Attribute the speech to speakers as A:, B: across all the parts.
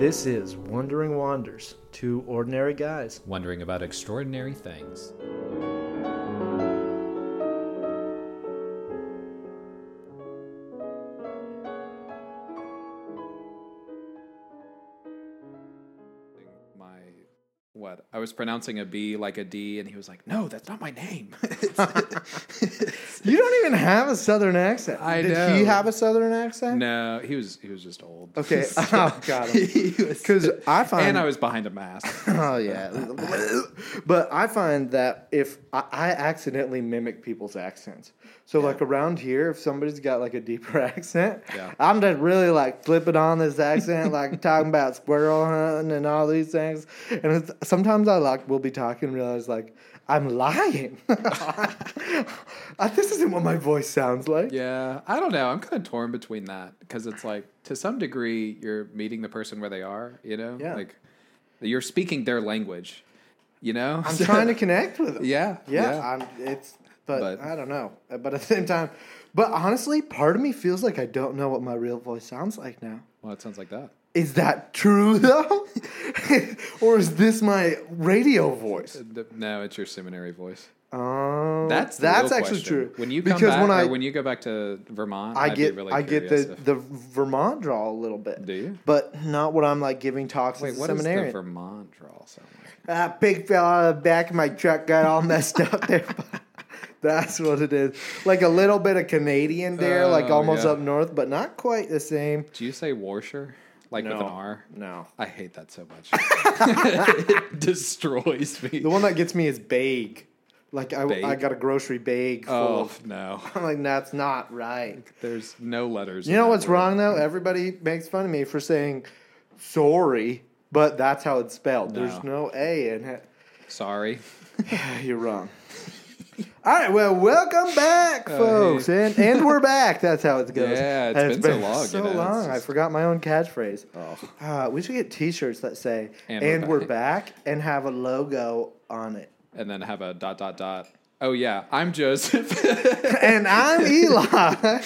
A: This is Wandering Wanders, two ordinary guys.
B: wondering about extraordinary things.
C: my what I was pronouncing a B like a D, and he was like, "No, that's not my name."
A: You don't even have a southern accent.
C: I
A: Did
C: know.
A: he have a southern accent?
C: no, he was he was just old.
A: Okay. oh, got him. Because I find.
C: and I was behind a mask.
A: Oh yeah, but I find that if I, I accidentally mimic people's accents, so like around here, if somebody's got like a deeper accent,
C: Yeah.
A: I'm just really like flipping on this accent, like talking about squirrel hunting and all these things. And it's, sometimes I like will be talking and realize like I'm lying. This isn't what my voice sounds like.
C: yeah, I don't know. I'm kind of torn between that because it's like to some degree you're meeting the person where they are. You know,
A: Yeah.
C: like you're speaking their language. You know,
A: I'm trying to connect with them.
C: Yeah,
A: Yeah,
C: yeah.
A: I'm, it's but,
C: But-
A: I don't know. But at the same time, but honestly, part of me feels like I don't know what my real voice sounds like now.
C: Well, it sounds like that.
A: Is that true though, or is this my radio voice?
C: Uh, No, it's your seminary voice.
A: Um,
C: That's
A: that's actually
C: question.
A: true.
C: When you come
A: because
C: back,
A: when I
C: when you go back to Vermont,
A: I
C: I'd
A: get
C: really
A: I get the
C: if-
A: the Vermont draw a little bit.
C: Do you?
A: But not when I'm like giving talks
C: Wait, what does the. Vermont draw sound like?
A: That big fella the back of my truck got all messed up there. That's what it is. Like a little bit of Canadian there, like
C: Oh,
A: almost
C: yeah.
A: up north, but not quite the same.
C: Do you say Warsher? Like with an R?
A: No.
C: I hate that so much. it destroys me.
A: The one that gets me is bag. Like I, I got a grocery bag full
C: oh
A: of.
C: no.
A: I'm like, that's not right.
C: There's no letters.
A: You know what's
C: word.
A: wrong though? Everybody makes fun of me for saying sorry, but that's how it's spelled. There's no A in it.
C: Sorry.
A: You're wrong. All right, well, welcome back, folks, and and we're back. That's how it goes.
C: Yeah, it's
A: And
C: been so long,
A: So
C: you know, it's
A: long, I forgot my own catchphrase.
C: Oh.
A: Uh, we should get T-shirts that say "And,
C: And
A: we're,
C: we're
A: back. and have a logo on it.
C: And then have a dot dot dot. Oh yeah, I'm Joseph.
A: And I'm Eli.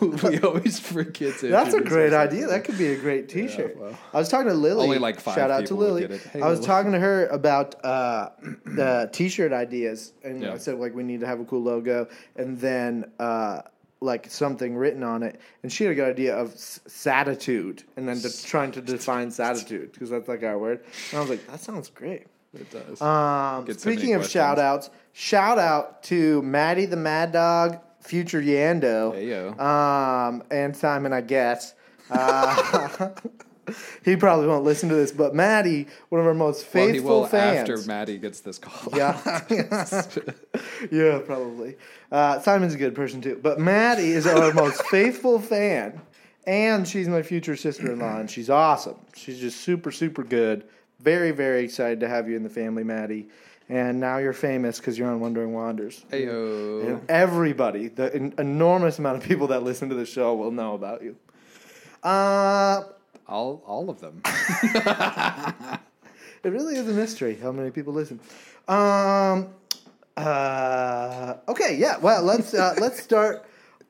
C: we always forget to.
A: That's a great
C: ourselves.
A: idea. That could be a great T-shirt.
C: well.
A: I was talking to Lily.
C: Only like five
A: Shout out to Lily.
C: Hey,
A: I was
C: Lily.
A: talking to her about uh, the T-shirt ideas, and
C: Yeah.
A: I said like we need to have a cool logo, and then uh, like something written on it. And she had a good idea of satitude, and then trying to define satitude because that's like our word. And I was like, that sounds great.
C: It does.
A: Um,
C: so
A: speaking of shout outs, shout out to Maddie the Mad Dog, future Yando, um, and Simon, I guess. Uh, he probably won't listen to this, but Maddie, one of our most faithful
C: well, he will
A: fans.
C: after Maddie gets this call.
A: yeah, yeah, probably. Uh, Simon's a good person too, but Maddie is our most faithful fan, and she's my future sister-in-law, and she's awesome. She's just super, super good. Very, very excited to have you in the family, Maddie. And now you're famous because you're on Wandering Wanders.
C: Heyo.
A: And everybody, the en- enormous amount of people that listen to the show will know about you. Uh,
C: All all of them.
A: It really is a mystery how many people listen. Um, uh, okay, yeah. Well, let's uh, let's start.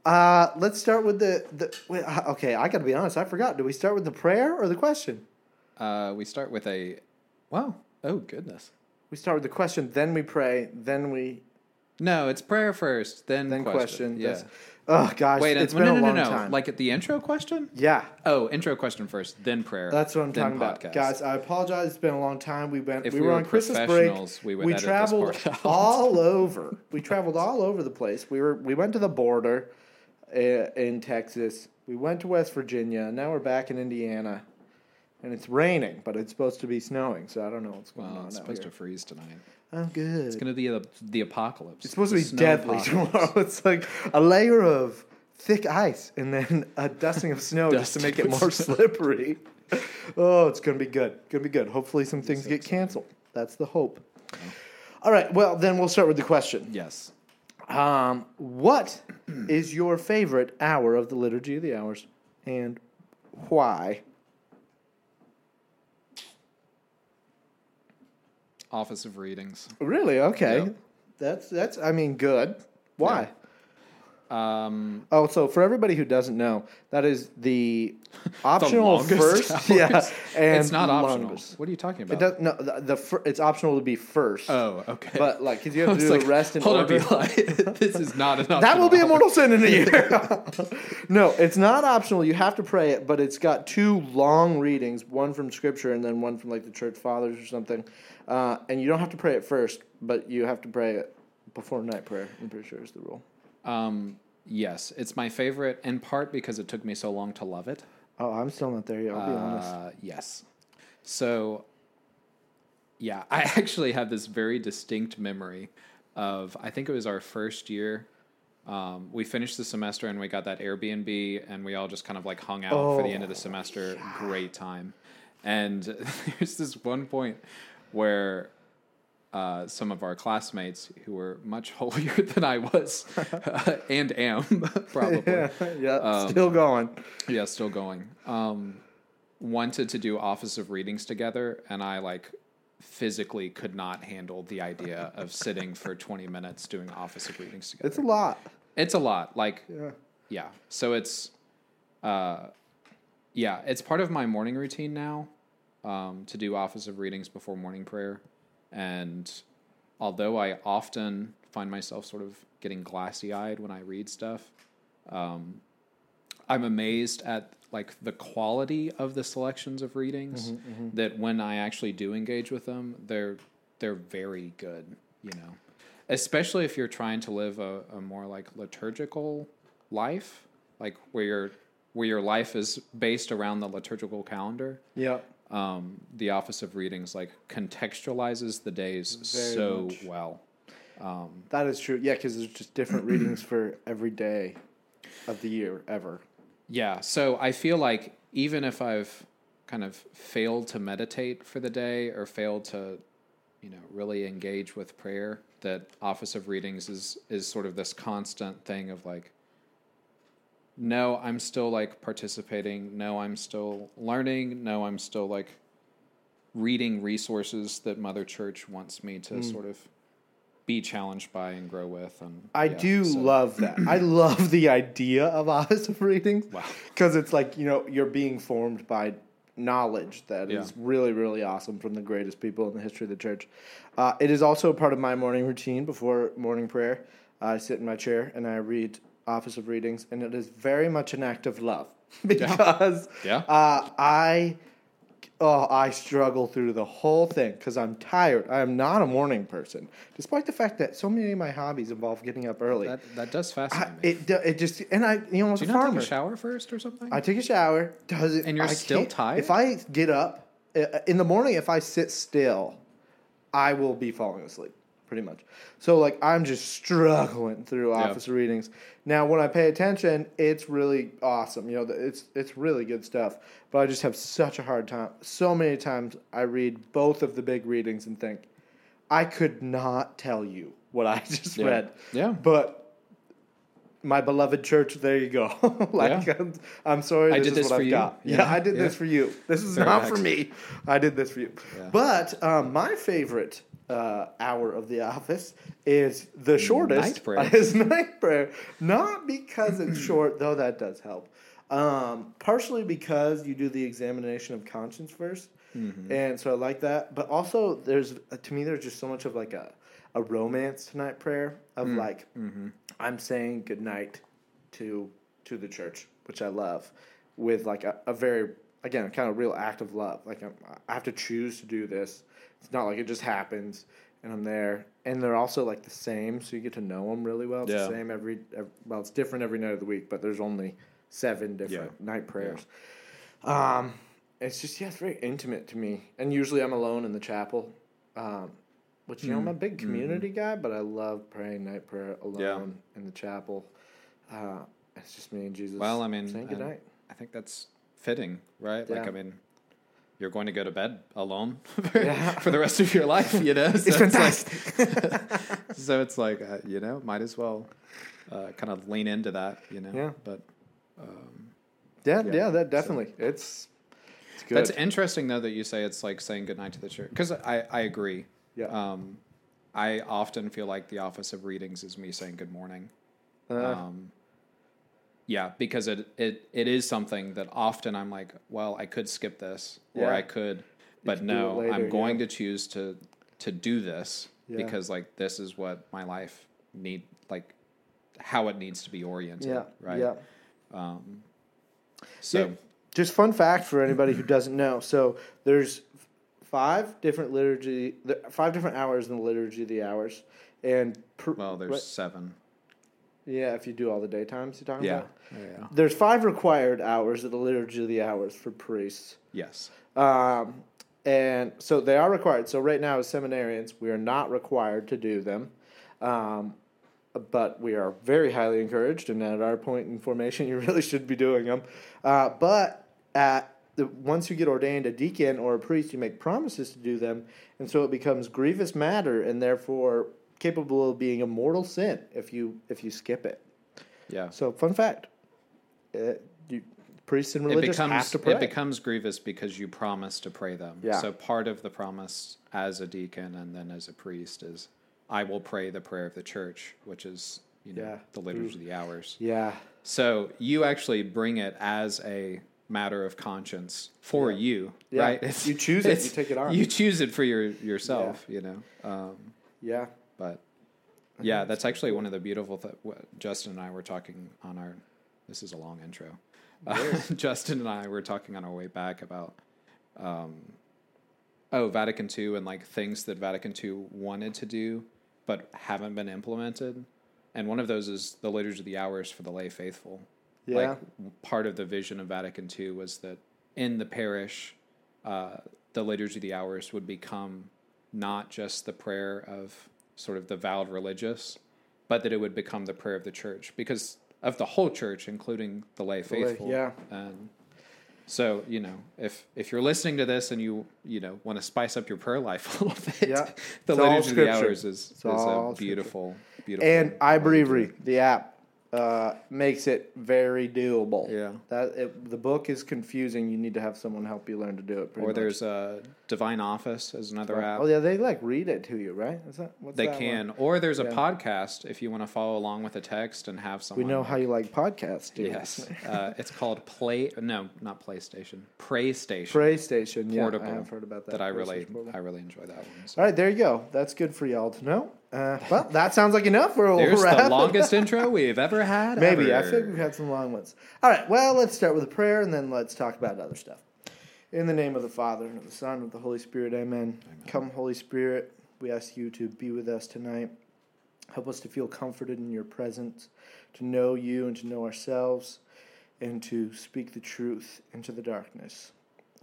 A: Uh, let's start with the the. Wait, uh, okay, I got to be honest. I forgot. Do we start with the prayer or the question?
C: Uh, we start with a. Wow. Oh goodness.
A: We start with the question, then we pray, then we
C: No, it's prayer first, then
A: then
C: question.
A: question.
C: Yeah.
A: That's- Oh gosh,
C: Wait,
A: it's
C: no,
A: been
C: no,
A: a long
C: no, no.
A: time.
C: Like at the intro question?
A: yeah,
C: Oh, intro question first, then prayer.
A: that's what I'm talking about,
C: podcast.
A: guys. I apologize. It's been a long time. We went.
C: If
A: we,
C: we
A: were
C: were
A: on Christmas break.
C: we
A: we traveled all over. We traveled all over the place. We were. We went to the border uh, in Texas. We went to West Virginia. Now we're back in Indiana, and it's raining, but it's supposed to be snowing. So I don't know what's going
C: Well,
A: on.
C: it's supposed
A: here.
C: to freeze tonight.
A: I'm good.
C: It's gonna be the the apocalypse.
A: It's supposed
C: The
A: to be deadly
C: apocalypse.
A: tomorrow. It's like a layer of thick ice and then a dusting of snow just to make it more slippery. Oh, it's gonna be good. Gonna be good. Hopefully, some things get canceled. That's the hope. All right. Well, then we'll start with the question.
C: Yes.
A: Um, what is your favorite hour of the liturgy of the hours, and why?
C: Office of Readings.
A: Really? Okay. That's that's. I mean, good. Why?
C: Um,
A: Oh, so for everybody who doesn't know, that is the optional
C: longest
A: first.
C: hours.
A: Yeah, and
C: it's not optional.
A: longest.
C: What are you talking about?
A: It does no. The, the fir- it's optional to be first.
C: oh, okay.
A: but like, cause you have to do
C: like,
A: the rest in
C: hold
A: order.
C: on, Eli. this is not an.
A: That will be a mortal sin in a year. no, it's not optional. You have to pray it, but it's got two long readings, one from Scripture and then one from like the Church Fathers or something. Uh, and you don't have to pray it first, but you have to pray it before night prayer. I'm pretty sure is the rule.
C: Um, yes, it's my favorite in part because it took me so long to love it.
A: Oh, I'm still not there yet. I'll be honest.
C: Uh, yes. So, yeah, I actually have this very distinct memory of I think it was our first year. Um, we finished the semester and we got that Airbnb and we all just kind of like hung out for the end of the semester. Great time. And there's this one point where uh, some of our classmates who were much holier than I was and am probably
A: yeah, yeah
C: Um,
A: still going.
C: yeah, still going. Um, wanted to do Office of Readings together, and I like physically could not handle the idea of sitting for 20 minutes doing Office of Readings together.
A: It's a lot.
C: It's a lot. Like,
A: Yeah.
C: yeah. So it's, uh, yeah, it's part of my morning routine now um, to do Office of Readings before morning prayer. And although I often find myself sort of getting glassy eyed when I read stuff, um, I'm amazed at like the quality of the selections of readings that when I actually do engage with them, they're they're very good, you know. Especially if you're trying to live a, a more like liturgical life, like where your where your life is based around the liturgical calendar.
A: Yeah.
C: Um, the Office of Readings like contextualizes the days
A: Very
C: so
A: much.
C: well.
A: That is true. Yeah, because there's just different readings for every day of the year ever.
C: Yeah. So I feel like even if I've kind of failed to meditate for the day or failed to, you know, really engage with prayer, that Office of Readings is is sort of this constant thing of like, no, I'm still like participating. No, I'm still learning. No, I'm still like reading resources that Mother Church wants me to sort of be challenged by and grow with. And
A: I
C: yeah,
A: do
C: so-
A: love that. I love the idea of office of readings.
C: Wow.
A: Because it's like, you know, you're being formed by knowledge that is
C: Yeah.
A: really, really awesome from the greatest people in the history of the church. Uh, it is also a part of my morning routine before morning prayer. I sit in my chair and I read Office of Readings, and it is very much an act of love because
C: Yeah.
A: Uh, I oh I struggle through the whole thing because I'm tired. I am not a morning person, despite the fact that so many of my hobbies involve getting up early.
C: That that does fascinate
A: I,
C: me.
A: it it just and I you know as
C: Do
A: a
C: you not
A: farmer
C: take a shower first or something?
A: I take a shower. Does it?
C: And you're
A: I
C: still tired?
A: If I get up uh, in the morning, if I sit still, I will be falling asleep. Pretty much. So like I'm just struggling through
C: Yeah.
A: office readings. Now when I pay attention, it's really awesome. You know, it's it's really good stuff. But I just have such a hard time. So many times I read both of the big readings and think, I could not tell you what I just
C: Yeah.
A: read.
C: Yeah.
A: But my beloved church, there you go. like
C: Yeah.
A: I'm, I'm sorry,
C: I
A: this
C: did
A: is
C: this
A: what
C: for
A: I've
C: you.
A: got. Yeah,
C: Yeah,
A: I did
C: yeah.
A: this for you. This is
C: Very
A: not for me. I did this for you. But um, my favorite uh, hour of the office is the shortest.
C: Night prayer.
A: Is night prayer. Not because it's short, though that does help. Um, partially because you do the examination of conscience 1st
C: Mm-hmm.
A: and so I like that. But also, there's to me, there's just so much of like a a romance to night prayer of
C: Mm.
A: like
C: Mm-hmm.
A: I'm saying goodnight to to the church, which I love, with like a, a very again kind of real act of love. Like I'm, I have to choose to do this. It's not like it just happens and I'm there. And they're also like the same, so you get to know them really well. It's
C: Yeah.
A: the same every, every well, it's different every night of the week, but there's only seven different
C: Yeah.
A: night prayers. Um, it's just yeah, it's very intimate to me. And usually I'm alone in the chapel. Um, which you know I'm a big community guy, but I love praying night prayer alone in the chapel. Uh, it's just me and Jesus.
C: Well, I mean,
A: saying goodnight.
C: I think that's fitting, right? Like, I mean, you're going to go to bed alone
A: Yeah.
C: for the rest of your life, you know? So
A: It's fantastic.
C: like, so it's like, uh, you know, might as well uh, kind of lean into that, you know?
A: Yeah.
C: But
A: yeah,
C: Yeah,
A: yeah, that
C: so-
A: definitely. It's it's good.
C: that's interesting, though, that you say it's like saying goodnight to the church. Because I, I agree.
A: Yeah.
C: Um, I often feel like the office of readings is me saying good morning.
A: Uh,
C: um, yeah, because it, it it is something that often I'm like, well, I could skip this or I could, but no,
A: later,
C: I'm going
A: yeah.
C: to choose to to do this
A: Yeah.
C: because like this is what my life need like how it needs to be oriented,
A: Yeah.
C: right?
A: Yeah.
C: Um, so
A: Yeah. Just fun fact for anybody who doesn't know. So there's five different liturgy, five different hours in the liturgy of the hours, and pr-
C: well, there's seven.
A: Yeah, if you do all the daytimes, you're talking
C: Yeah.
A: about.
C: yeah.
A: There's five required hours of the liturgy of the hours for priests.
C: Yes.
A: Um, and so they are required. So right now, as seminarians, we are not required to do them. Um, but we are very highly encouraged, and at our point in formation, you really should be doing them. Uh, but at the, once you get ordained a deacon or a priest, you make promises to do them, and so it becomes grievous matter, and therefore capable of being a mortal sin if you if you skip it.
C: Yeah.
A: So, fun fact: uh, you, priests and
C: it
A: religious have to pray.
C: it becomes grievous because you promise to pray them.
A: Yeah.
C: So part of the promise as a deacon and then as a priest is I will pray the prayer of the church, which is you know
A: Yeah.
C: the liturgy of the hours.
A: yeah,
C: So you actually bring it as a matter of conscience for
A: Yeah.
C: you,
A: Yeah.
C: right?
A: You choose it, you take it on.
C: You choose it for your yourself, you know. Um,
A: yeah.
C: But yeah, that's actually one of the beautiful. Th- what Justin and I were talking on our. This is a long intro. Uh, Justin and I were talking on our way back about, um, oh, Vatican II and like things that Vatican II wanted to do but haven't been implemented, and one of those is the liturgy of the hours for the lay faithful.
A: Yeah.
C: Like part of the vision of Vatican II was that in the parish, uh, the liturgy of the hours would become not just the prayer of sort of the vowed religious, but that it would become the prayer of the church because of the whole church, including the lay
A: lay,
C: faithful.
A: yeah.
C: And so you know, if if you're listening to this and you you know want to spice up your prayer life a little bit,
A: Yeah.
C: the
A: It's
C: liturgy of the hours is, is a beautiful, beautiful.
A: And
C: I to do
A: iBreviary,
C: it.
A: the app, uh, makes it very doable.
C: Yeah.
A: That it, the book is confusing. You need to have someone help you learn to do it.
C: Or
A: much.
C: there's a Divine Office as another app.
A: Oh yeah, they like read it to you, right? Is that what's
C: They
A: that
C: can.
A: one?
C: Or there's a podcast if you want to follow along with a text and have someone.
A: We know how you like podcasts, dude.
C: Yes, uh, it's called Play. No, not PlayStation. Pray Station.
A: Pray Station. Yeah,
C: Portable.
A: I have heard about that.
C: That I really,
A: Portable.
C: I really enjoy that one. So.
A: All right, there you go. That's good for y'all to know. Uh, well, that sounds like enough. We'll
C: There's
A: wrap
C: the longest intro we've ever had.
A: Maybe. I think we've had some long ones. All right. Well, let's start with a prayer and then let's talk about other stuff. In the name of the Father and of the Son and of the Holy Spirit, amen. Come, Holy Spirit, we ask you to be with us tonight. Help us to feel comforted in your presence, to know you and to know ourselves, and to speak the truth into the darkness.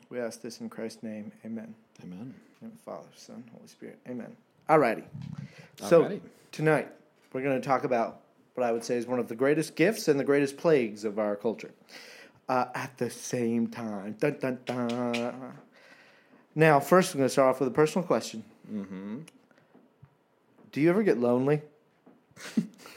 A: We ask this in Christ's name. Amen.
C: Amen.
A: In the name of the Father, Son, Holy Spirit. Amen. All righty. So
C: Alrighty.
A: tonight we're going to talk about what I would say is one of the greatest gifts and the greatest plagues of our culture. Uh, at the same time, dun, dun, dun. Now, first, I'm going to start off with a personal question.
C: Mm-hmm.
A: Do you ever get lonely?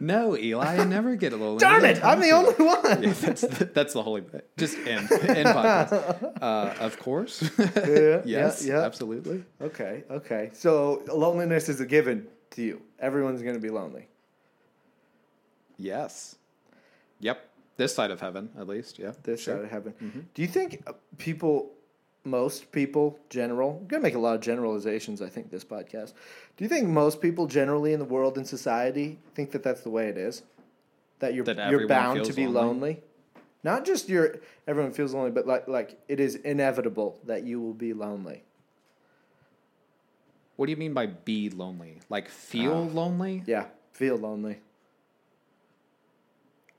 C: No, Eli, I never get a little.
A: Darn it! I'm the only one.
C: Yeah, that's the, that's the holy bit. Just end end podcast. Uh, of course.
A: Yeah,
C: yes.
A: yeah, yeah.
C: Absolutely.
A: Okay, okay. So loneliness is a given to you. Everyone's going to be lonely.
C: Yes. Yep. This side of heaven, at least. Yeah.
A: this
C: Sure.
A: side of heaven. Do you think uh, people, most people, general, I'm gonna make a lot of generalizations. I think this podcast. Do you think most people generally in the world and society think that that's the way it is? That you're
C: That
A: you're bound to be
C: lonely?
A: lonely. Not just your everyone feels lonely, but like like it is inevitable that you will be lonely.
C: What do you mean by be lonely? Like feel ah. lonely?
A: Yeah, feel lonely.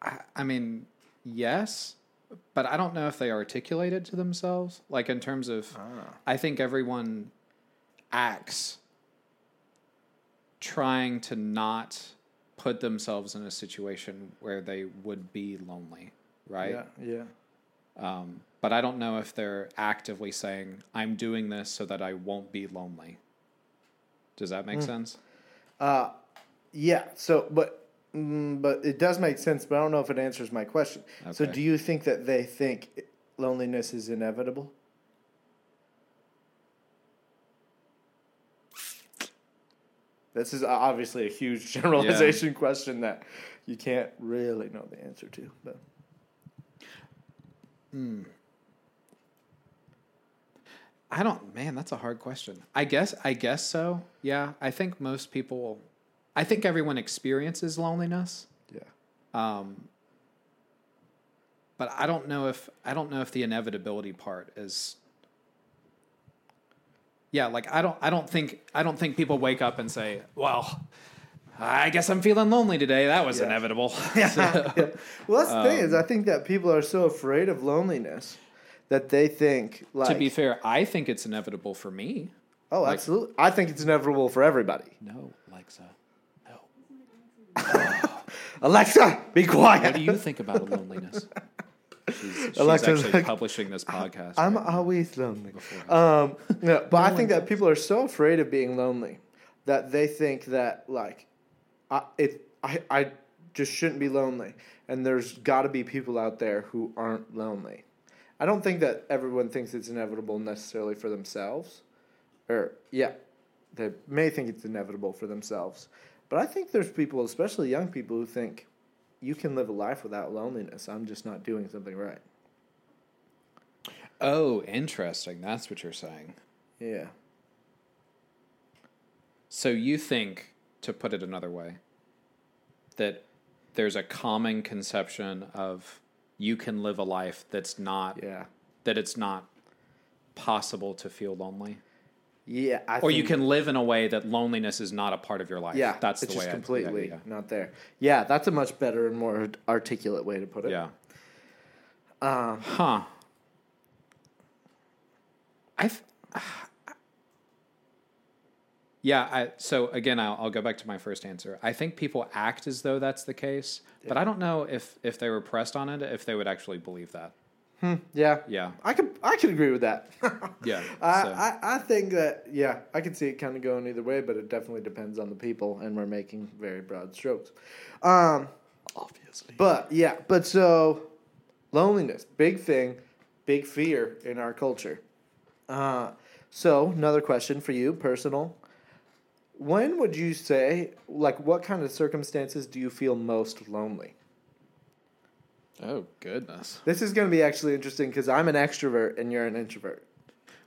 C: I, I mean, yes, but I don't know if they articulate it to themselves. Like in terms of, I think everyone acts trying to not put themselves in a situation where they would be lonely, right?
A: Yeah, yeah.
C: Um, but I don't know if they're actively saying, "I'm doing this so that I won't be lonely." Does that make sense?
A: Uh, yeah. So, but mm, but it does make sense. But I don't know if it answers my question. So, do you think that they think loneliness is inevitable? This is obviously a huge generalization question that you can't really know the answer to. But
C: I don't man, that's a hard question. I guess I guess so. Yeah. I think most people I think everyone experiences loneliness.
A: yeah,
C: Um but I don't know if I don't know if the inevitability part is Yeah, like I don't I don't think I don't think people wake up and say, "Well, I guess I'm feeling lonely today. That was
A: Yeah.
C: inevitable."
A: yeah. Well, that's the thing
C: Um,
A: is, I think that people are so afraid of loneliness that they think like,
C: to be fair, I think it's inevitable for me.
A: oh,
C: like-
A: absolutely. I think it's inevitable for everybody.
C: No, Alexa. No.
A: Alexa, be quiet.
C: What do you think about loneliness? She's, she's
A: Alexa's
C: actually
A: like,
C: publishing this podcast.
A: I'm
C: right
A: always lonely. Um, no, but I think that people are so afraid of being lonely that they think that like, I it I I just shouldn't be lonely, and there's got to be people out there who aren't lonely. I don't think that everyone thinks it's inevitable necessarily for themselves, or yeah, they may think it's inevitable for themselves, but I think there's people, especially young people, who think you can live a life without loneliness. I'm just not doing something right.
C: oh, interesting. That's what you're saying.
A: Yeah.
C: So you think, to put it another way, that there's a common conception of you can live a life that's not
A: Yeah.
C: that it's not possible to feel lonely,
A: Yeah, I
C: or you can live in a way that loneliness is not a part of your life.
A: Yeah,
C: that's
A: it's
C: the way
A: just
C: I-
A: completely
C: yeah,
A: not there. Yeah, that's a much better and more articulate way to put it.
C: yeah.
A: Um,
C: Huh. I've. Yeah, I, so again, I'll, I'll go back to my first answer. I think people act as though that's the case, but I don't know if if they were pressed on it, if they would actually believe that.
A: Yeah,
C: Yeah,
A: I could I could agree with that.
C: yeah.
A: I,
C: so-
A: I I think that yeah, I can see it kind of going either way, but it definitely depends on the people, and we're making very broad strokes. Um,
C: obviously.
A: but yeah, but so loneliness, big thing, big fear in our culture. Uh, so another question for you, personal. When would you say, like, what kind of circumstances do you feel most lonely?
C: Oh goodness.
A: This is going to be actually interesting because I'm an extrovert and you're an introvert.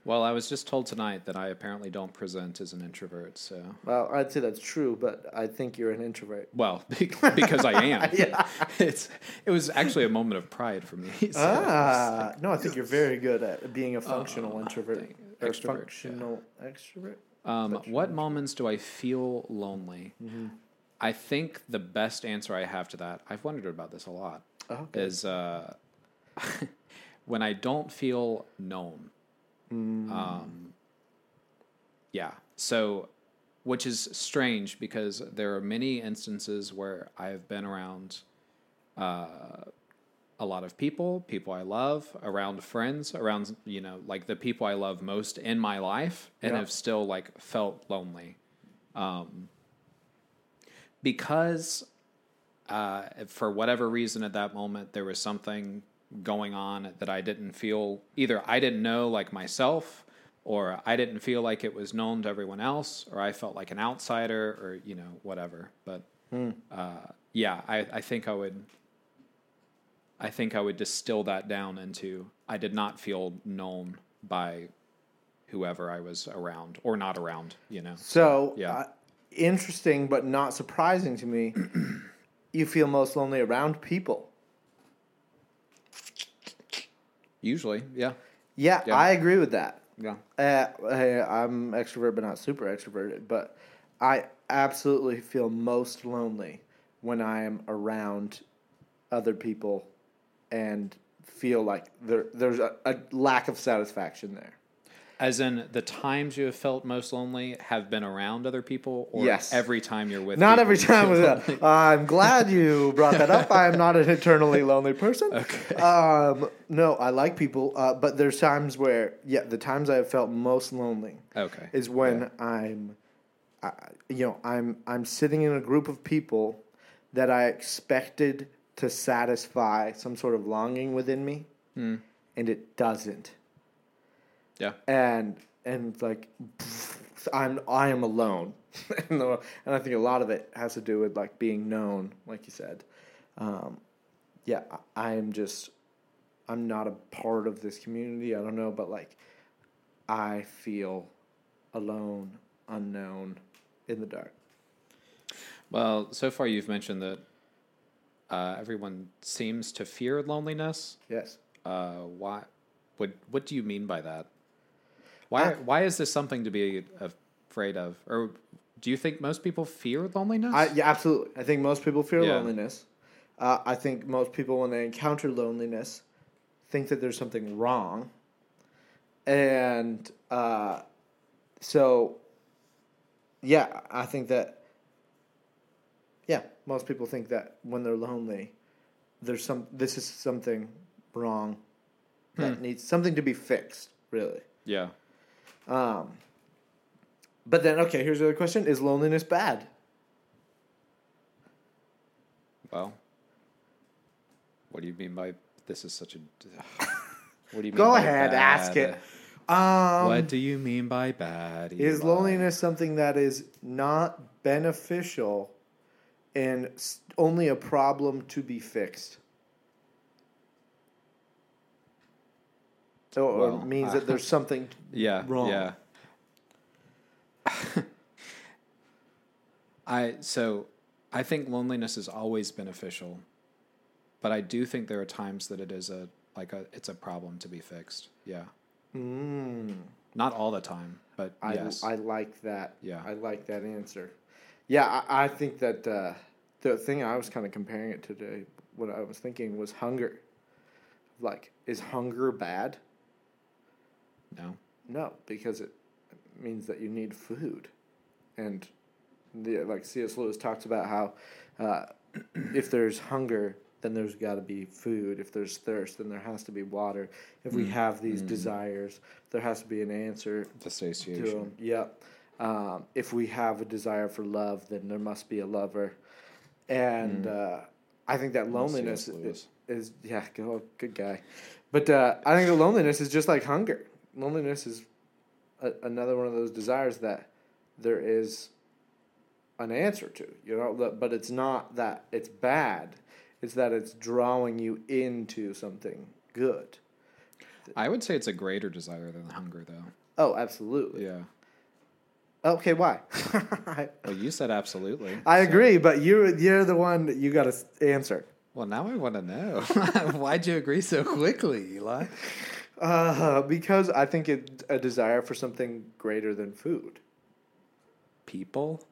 C: Well, I was just told tonight that I apparently don't present as an introvert. So,
A: Well, I'd say that's true, but I think you're an introvert.
C: well, because I am.
A: Yeah.
C: It's it was actually a moment of pride for me. so-
A: Ah, no, I think you're very good at being a functional
C: Uh,
A: introvert. Or
C: extrovert,
A: functional extrovert.
C: Um, what moments do I feel lonely?
A: Mm-hmm.
C: I think the best answer I have to that, I've wondered about this a lot,
A: Oh, okay.
C: is uh, when I don't feel known.
A: Mm.
C: Um, yeah. So, which is strange because there are many instances where I have been around uh, a lot of people, people I love, around friends, around, you know, like the people I love most in my life, and
A: Yeah.
C: have still like felt lonely. Um, because uh, for whatever reason at that moment, there was something going on that I didn't feel either I didn't know like myself, or I didn't feel like it was known to everyone else, or I felt like an outsider, or you know whatever. But uh, yeah, I, I think I would. I think I would distill that down into I did not feel known by whoever I was around or not around. You know.
A: So,
C: Yeah.
A: uh, interesting but not surprising to me. You feel most lonely around people.
C: Usually, yeah,
A: Yeah,
C: Yeah.
A: I agree with that.
C: yeah.
A: Uh, hey, I'm extrovert, but not super extroverted. But I absolutely feel most lonely when I am around other people and feel like there there's a, a lack of satisfaction there.
C: As in, the times you have felt most lonely have been around other people, or
A: Yes.
C: every time you're with.
A: Not every time with that. I'm glad you brought that up. I am not an eternally lonely person.
C: Okay.
A: Um, no, I like people, uh, but there's times where, yeah, the times I have felt most lonely
C: Okay.
A: is when I'm, I, you know, I'm I'm sitting in a group of people that I expected to satisfy some sort of longing within me, and it doesn't
C: Yeah.
A: and and like I'm I am alone, and, the, and I think a lot of it has to do with like being known, like you said. Um, yeah, I, am just I'm not a part of this community. I don't know, but like I feel alone, unknown, in the dark.
C: Well, so far you've mentioned that uh, everyone seems to fear loneliness.
A: Yes.
C: Uh, why? What What do you mean by that? Why Why is this something to be afraid of? Or do you think most people fear loneliness?
A: I, yeah, absolutely. I think most people fear
C: Yeah.
A: loneliness. Uh, I think most people, when they encounter loneliness, think that there's something wrong. And uh, so, yeah, I think that, yeah, most people think that when they're lonely, there's some, this is something wrong that needs something to be fixed, really.
C: yeah.
A: Um, but then, okay, here's the other question Is loneliness bad?
C: Well, what do you mean by this is such a? What do you mean?
A: Go
C: by
A: ahead,
C: bad?
A: ask it. Um,
C: what do you mean by bad?
A: Is loneliness something that is not beneficial and only a problem to be fixed? Or, or
C: Well,
A: means
C: uh,
A: that there's something
C: Yeah.
A: wrong.
C: Yeah. I so I think loneliness is always beneficial, but I do think there are times that it is a like a it's a problem to be fixed. Yeah.
A: Mm,
C: Not all the time, but
A: I,
C: yes.
A: I like that.
C: Yeah.
A: I like that answer. Yeah, I, I think that uh, the thing I was kind of comparing it to today, what I was thinking was hunger. Like, is hunger bad?
C: No.
A: No, because it means that you need food, and the, like C.S. Lewis talks about how uh, if there's hunger, then there's got to be food. If there's thirst, then there has to be water. If we have these desires, there has to be an answer to them. Yep. Um, if we have a desire for love, then there must be a lover, and uh, I think that loneliness is, is yeah, good, good guy. But uh, I think the loneliness is just like hunger. Loneliness is a, another one of those desires that there is an answer to, you know. But it's not that it's bad; it's that it's drawing you into something good.
C: I would say it's a greater desire than hunger, though.
A: Oh, absolutely.
C: Yeah.
A: Okay, why?
C: Well, you said absolutely.
A: I
C: so-
A: agree, but you you're the one that you got to answer.
C: Well, now I want to know. Why'd you agree so quickly, Eli?
A: Uh, because I think it's a desire for something greater than food.
C: People?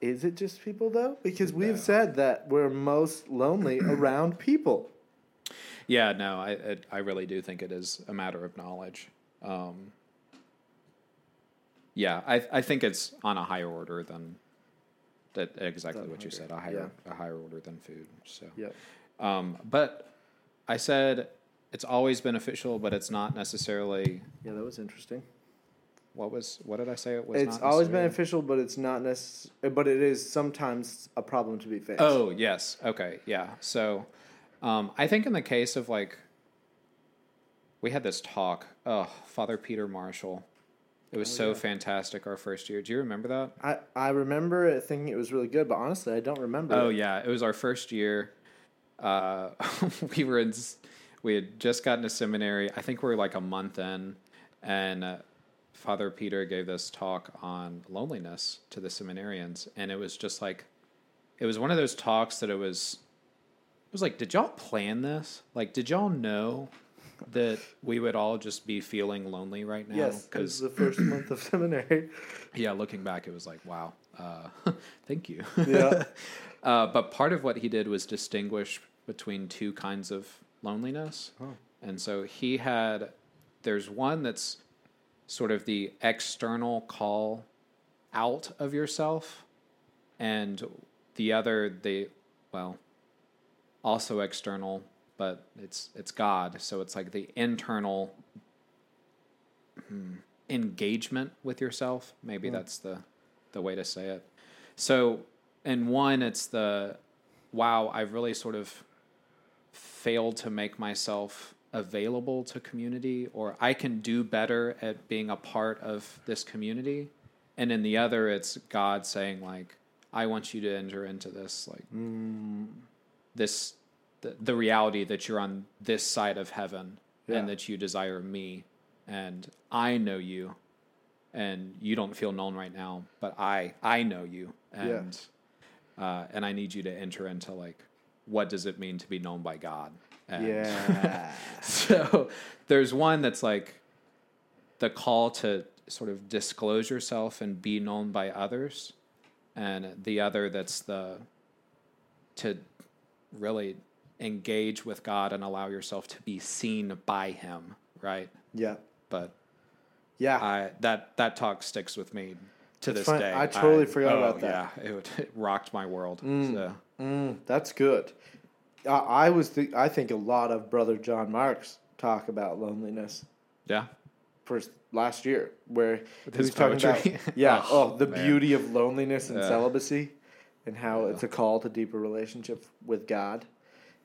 A: Is it just people though? Because we've said that we're most lonely around people.
C: Yeah, no, I I I really do think it is a matter of knowledge. Um, yeah, I I think it's on a higher order than that exactly
A: Than
C: what you said, a higher a higher order than food. So,
A: Yep.
C: um, but I said it's always beneficial, but it's not necessarily.
A: Yeah, that was interesting.
C: What was what did I say? It was.
A: It's always beneficial, but it's not necessary. But it is sometimes a problem to be fixed.
C: Oh yes, okay, yeah. So, um, I think in the case of like, we had this talk. Oh, Father Peter Marshall. It was so fantastic our first year. Do you remember that?
A: I I remember it thinking it was really good, but honestly, I don't remember.
C: Oh
A: it.
C: yeah, it was our first year. Uh, we were in. We had just gotten to seminary. I think we were like a month in, and uh, Father Peter gave this talk on loneliness to the seminarians, and it was just like, it was one of those talks that it was. It was like, did y'all plan this? Like, did y'all know that we would all just be feeling lonely right now?
A: Yes, because the first month of seminary.
C: yeah, looking back, it was like, wow, uh, thank you.
A: Yeah.
C: uh, but part of what he did was distinguish between two kinds of loneliness.
A: Oh.
C: And so he had, there's one that's sort of the external call out of yourself, and the other, the, well, also external, but it's it's God. So it's like the internal hmm, engagement with yourself. Maybe that's the the way to say it. So in one, it's the wow, I've really sort of failed to make myself available to community, or I can do better at being a part of this community. and in the other it's god saying like i want you to enter into this like this the, the reality that you're on this side of heaven
A: Yeah.
C: and that you desire me and i know you and you don't feel known right now but i i know you and uh, and i need you to enter into like what does it mean to be known by god and
A: Yeah.
C: so there's one that's like the call to sort of disclose yourself and be known by others, and the other that's the to really engage with God and allow yourself to be seen by Him, right?
A: yeah.
C: But
A: Yeah.
C: I that that talk sticks with me to
A: That's
C: this
A: fine.
C: day.
A: I totally forgot about oh, that.
C: Yeah, it, it rocked my world. Mm. So.
A: Mm, that's good. I, I was. Th- I think a lot of Brother John Marks talk about loneliness
C: Yeah,
A: first last year, where he
C: his
A: was talking about yeah,
C: Oh,
A: oh, the
C: man.
A: beauty of loneliness and
C: Yeah.
A: celibacy, and how it's a call to deeper relationship with God.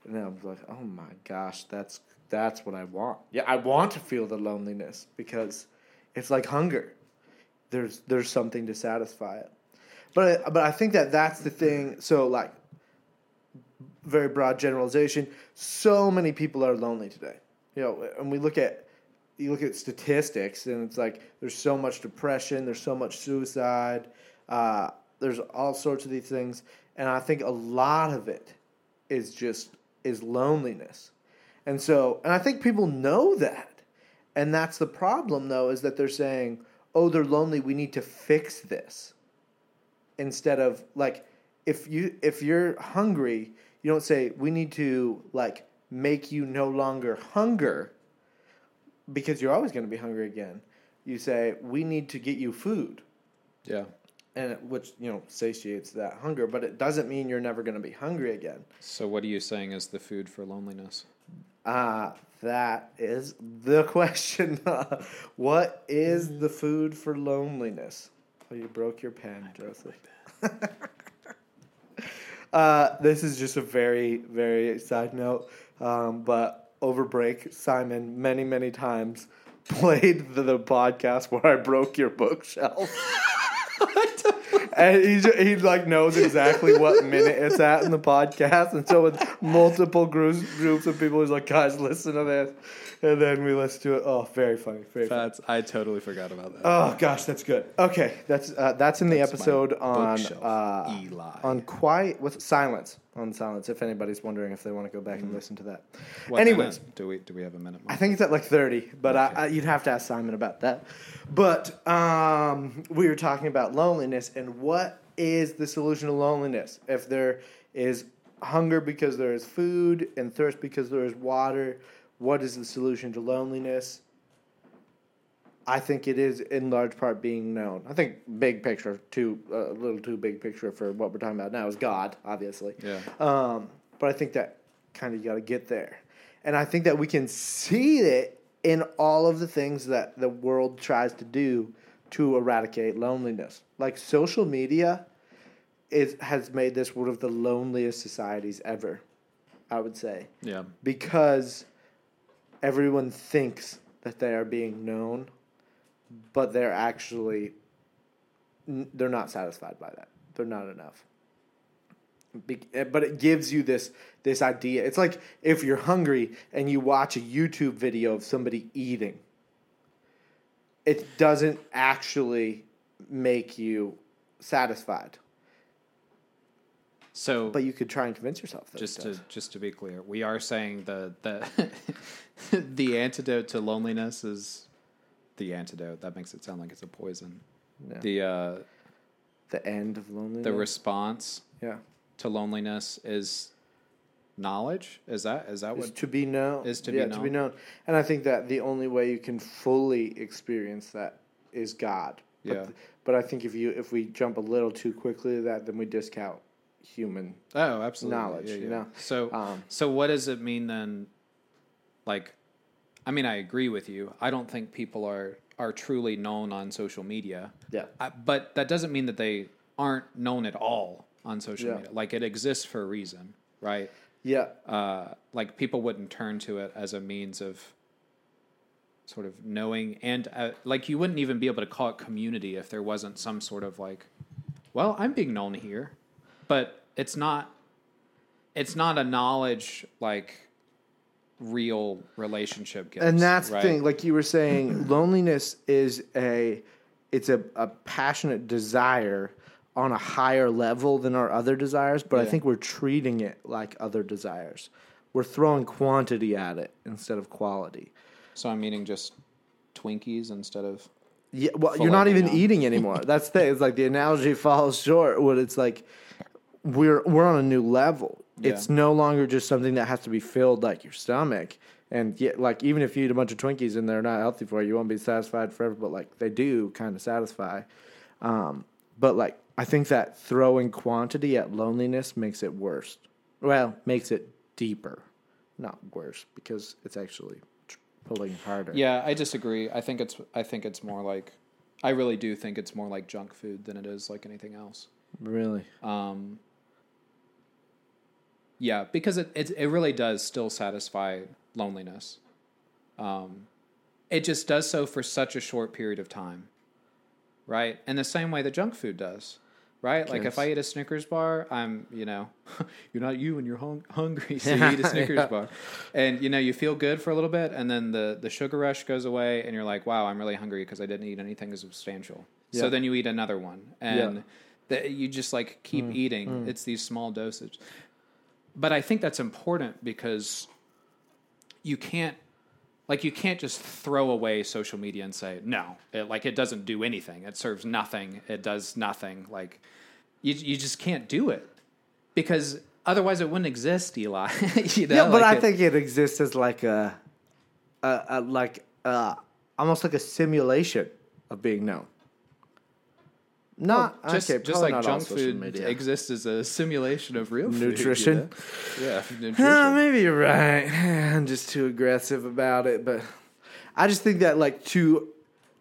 A: And I was like, oh my gosh, that's that's what I want. Yeah, I want to feel the loneliness because it's like hunger. There's there's something to satisfy it. But I- but I think that that's the thing. So like very broad generalization. So many people are lonely today. You know, and we look at you look at statistics, and it's like there's so much depression, there's so much suicide, uh, there's all sorts of these things, and I think a lot of it is just is loneliness, and so and I think people know that, and that's the problem though is that they're saying, oh, they're lonely, we need to fix this, instead of like if you if you're hungry you don't say we need to like make you no longer hunger because you're always going to be hungry again. You say we need to get you food.
C: Yeah.
A: and it- which you know satiates that hunger but it doesn't mean you're never going to be hungry again.
C: So what are you saying is the food for loneliness?
A: ah that is the question. What is the food for loneliness? Oh you broke your pen joseph Uh, this is just a very, very side note. Um, but over break, Simon many, many times played the, the podcast where I broke your bookshelf. and he, ju- he like knows exactly what minute it's at in the podcast. And so with multiple groups, groups of people, he's like, guys, listen to this. And then we listen to it. Oh, very funny. Very funny.
C: I totally forgot about that.
A: Oh gosh, that's good. Okay, that's uh, that's in the
C: That's
A: episode on uh,
C: Eli.
A: on quiet with silence on silence. If anybody's wondering if they want to go back and listen to that.
C: What
A: Anyways,
C: minute? do we do we have a minute?
A: I think it's at like thirty, but I, I, you'd have to ask Simon about that. But um, we were talking about loneliness and what is the solution to loneliness? If there is hunger because there is food and thirst because there is water, what is the solution to loneliness? I think it is in large part being known. I think big picture, too a little too big picture for what we're talking about now is God, obviously.
C: Yeah.
A: Um, but I think that kind of you got to get there, and I think that we can see it in all of the things that the world tries to do to eradicate loneliness. Like social media, is has made this one of the loneliest societies ever. I would say
C: Yeah.
A: because everyone thinks that they are being known, but they're actually they're not satisfied by that. They're not enough. Be- eh, but it gives you this this idea. It's like if you're hungry and you watch a YouTube video of somebody eating. It doesn't actually make you satisfied,
C: So
A: but you could try and convince yourself that
C: just to just to be clear, we are saying the the the antidote to loneliness is the antidote. That makes it sound like it's a poison.
A: Yeah.
C: The uh,
A: the end of loneliness.
C: the response
A: yeah.
C: to loneliness is knowledge. Is that is that
A: is
C: what?
A: to be known.
C: is to
A: yeah,
C: be
A: to be
C: known.
A: known. And I think that the only way you can fully experience that is God. But,
C: Yeah.
A: but I think if you if we jump a little too quickly to that, then we discount human.
C: Oh, absolutely.
A: knowledge,
C: Yeah,
A: you know?
C: So
A: Um,
C: so what does it mean then? Like, I mean, I agree with you. I don't think people are are truly known on social media.
A: Yeah.
C: I, but that doesn't mean that they aren't known at all on social
A: Yeah.
C: media. Like it exists for a reason, right?
A: Yeah.
C: Uh, like people wouldn't turn to it as a means of sort of knowing and uh, like you wouldn't even be able to call it community if there wasn't some sort of like well i'm being known here but it's not it's not a knowledge like real relationship gives,
A: and that's
C: right?
A: the thing like you were saying loneliness is a it's a, a passionate desire on a higher level than our other desires but i think we're treating it like other desires. We're throwing quantity at it instead of quality.
C: So i'm eating just twinkies instead of
A: yeah well you're not even eating anymore. That's the thing it's like the analogy falls short when it's like we're we're on a new level it's no longer just something that has to be filled like your stomach. And yet like even if you eat a bunch of twinkies and they're not healthy for you you won't be satisfied forever but like they do kind of satisfy. Um, but like i think that throwing quantity at loneliness makes it worse. Well makes it deeper not worse because it's actually tr- pulling harder.
C: Yeah, I disagree. I think it's I think it's more like I really do think it's more like junk food than it is like anything else.
A: really?
C: Um, yeah, because it, it it really does still satisfy loneliness. Um, it just does so for such a short period of time, right? In the same way that junk food does, right? Like if I eat a Snickers bar, I'm you know, you're not you and you're hung- hungry, so you eat a Snickers
A: Yeah.
C: bar, and you know you feel good for a little bit, and then the the sugar rush goes away, and you're like, wow, I'm really hungry because I didn't eat anything substantial. So then you eat another one, and that you just like keep
A: Mm,
C: eating. It's these small dosage. But I think that's important because you can't like you can't just throw away social media and say no it, like it doesn't do anything. It serves nothing. It does nothing. Like you, you just can't do it because otherwise it wouldn't exist eli you know
A: yeah, but
C: like
A: I
C: it-
A: think it exists as like a, a, a like uh, almost like a simulation of being known. Not
C: just,
A: okay,
C: just like
A: not
C: junk food exists as a simulation of real food,
A: Nutrition.
C: know? yeah
A: Uh,
C: nutrition.
A: maybe you're right. I'm just too aggressive about it, but I just think that like to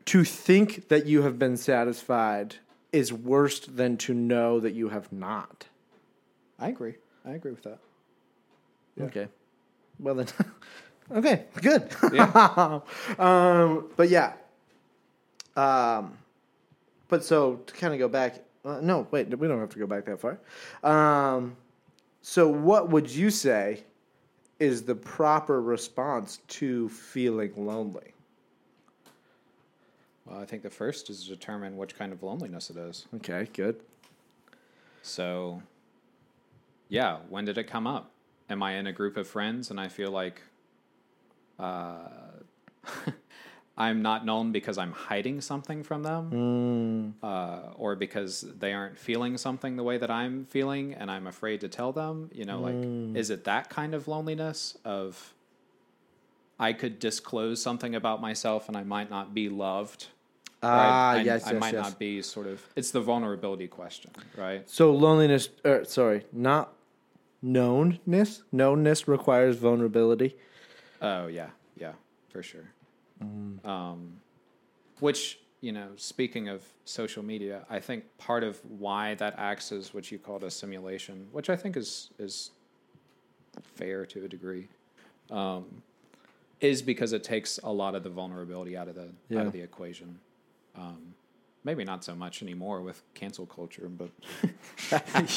A: to think that you have been satisfied is worse than to know that you have not.
C: i agree i agree with that
A: Okay. Well then, okay, good.
C: Yeah.
A: um, but yeah. Um, but so to kind of go back. Uh, no, wait, we don't have to go back that far. Um, so what would you say is the proper response to feeling lonely?
C: well i think the first is to determine which kind of loneliness it is
A: Okay, good.
C: So, yeah, when did it come up? Am I in a group of friends and I feel like uh, I'm not known because I'm hiding something from them, uh, or because they aren't feeling something the way that I'm feeling and I'm afraid to tell them? You know, like, is it that kind of loneliness of I could disclose something about myself and I might not be loved?
A: Ah,
C: I,
A: yes,
C: I
A: yes,
C: might
A: yes.
C: not be sort of. It's the vulnerability question, right?
A: So loneliness, er, sorry, not knownness. Knownness requires vulnerability.
C: Oh yeah, yeah, for sure. Um, which you know, speaking of social media, I think part of why that acts as what you called a simulation, which I think is is fair to a degree, um, is because it takes a lot of the vulnerability out of the
A: Yeah.
C: out of the equation. Um, maybe not so much anymore with cancel culture, but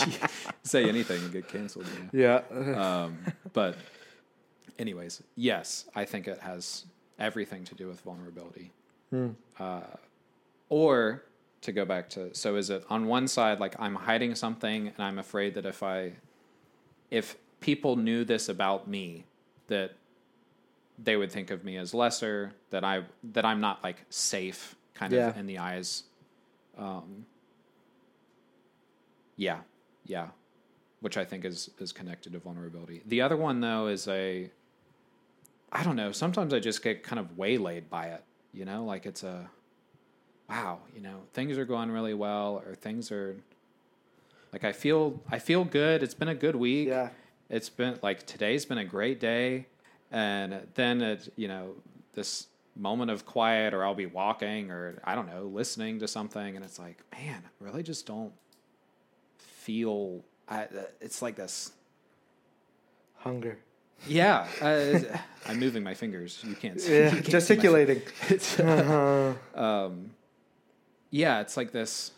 C: say anything and get canceled. you know?
A: Yeah.
C: Um, but, anyways, yes, I think it has everything to do with vulnerability. Uh, or to go back to, so is it on one side like I'm hiding something and I'm afraid that if I, if people knew this about me, that they would think of me as lesser, that I that I'm not like safe, kind of in the eyes. Um, yeah, yeah, which I think is is connected to vulnerability. The other one though is a I don't know, sometimes I just get kind of waylaid by it, you know, like it's a wow, you know, things are going really well or things are like I feel I feel good. It's been a good week.
A: Yeah.
C: It's been like today's been a great day and then it, you know, this moment of quiet or I'll be walking or I don't know, listening to something and it's like, man, I really just don't feel I, it's like this
A: Hunger.
C: Yeah, uh, I'm moving my fingers. You can't see.
A: Yeah,
C: you can't see
A: gesticulating.
C: It's,
A: Uh-huh.
C: um, yeah, it's like this.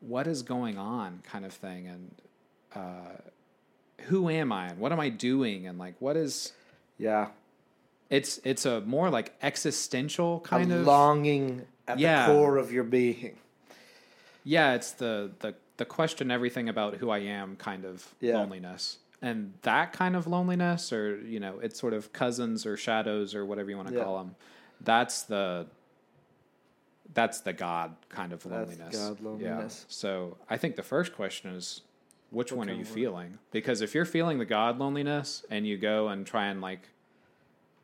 C: What is going on, kind of thing, and uh, who am I, and what am I doing, and like what is?
A: Yeah.
C: It's it's a more like existential kind
A: a
C: of
A: longing at
C: Yeah.
A: the core of your being.
C: yeah. It's the the the question everything about who I am kind of
A: Yeah.
C: loneliness, and that kind of loneliness, or you know, it's sort of cousins or shadows or whatever you want to
A: Yeah.
C: call them. That's the that's the God kind of
A: That's
C: loneliness.
A: God loneliness.
C: Yeah. So I think the first question is, which
A: What
C: one are you feeling? Because if you're feeling the God loneliness and you go and try and like,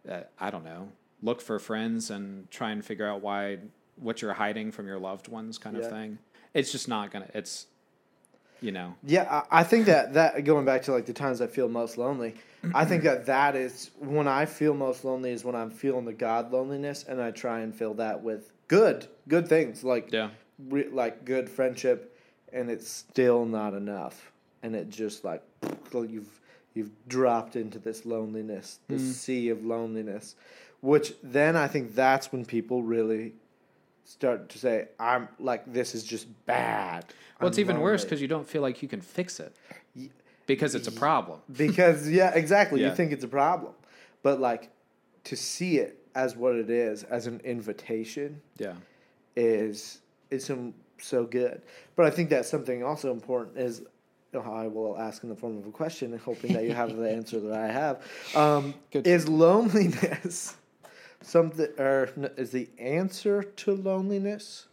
C: uh, I don't know, look for friends and try and figure out why what you're hiding from your loved ones, kind
A: Yeah.
C: of thing. It's just not gonna. It's, you know,
A: Yeah, I I think that that going back to like the times I feel most lonely, I think that that is when I feel most lonely is when I'm feeling the God loneliness, and I try and fill that with good, good things like
C: yeah,
A: re- like good friendship, and it's still not enough, and it just like you've you've dropped into this loneliness, this
C: Mm.
A: sea of loneliness, which then I think that's when people really start to say, "I'm like this is just bad."
C: Well, it's
A: I'm
C: even worse because you don't feel like you can fix it because it's a problem.
A: because yeah exactly
C: Yeah.
A: you think it's a problem but like to see it as what it is as an invitation
C: Yeah.
A: is is some so good but i think that's something also important is oh, I will ask in the form of a question, hoping that you have the answer that I have. Um, is loneliness something, or is the answer to loneliness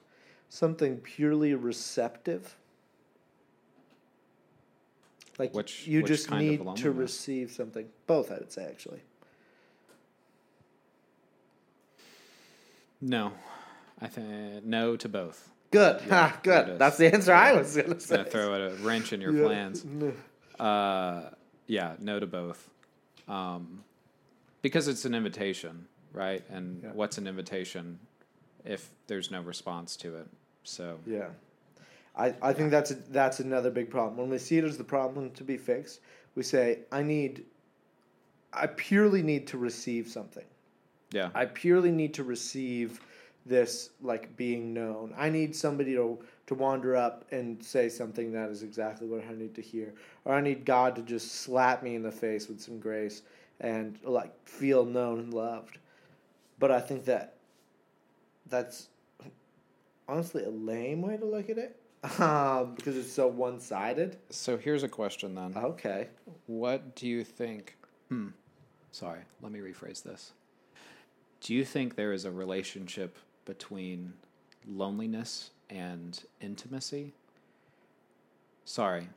A: something purely receptive? Like
C: Which-
A: you
C: which
A: just
C: kind
A: need to receive something. Both, I would say, actually.
C: No, I think no to both.
A: Good.
C: Yeah,
A: ha, good. That's the answer I was going to say.
C: throw a wrench in your
A: Yeah.
C: plans. Uh, yeah, no to both. Um, because it's an invitation, right? And
A: Yeah.
C: what's an invitation if there's no response to it? So
A: Yeah, I, I think that's a, that's another big problem. When we see it as the problem to be fixed, we say, "I need, I purely need to receive something.
C: yeah,
A: I purely need to receive this like being known. I need somebody to to wander up and say something that is exactly what I need to hear, or I need God to just slap me in the face with some grace and like feel known and loved." But I think that that's honestly a lame way to look at it um, because it's so one sided.
C: So here's a question then.
A: Okay.
C: What do you think? Hmm. Sorry, let me rephrase this. Do you think there is a relationship between loneliness and intimacy? Sorry,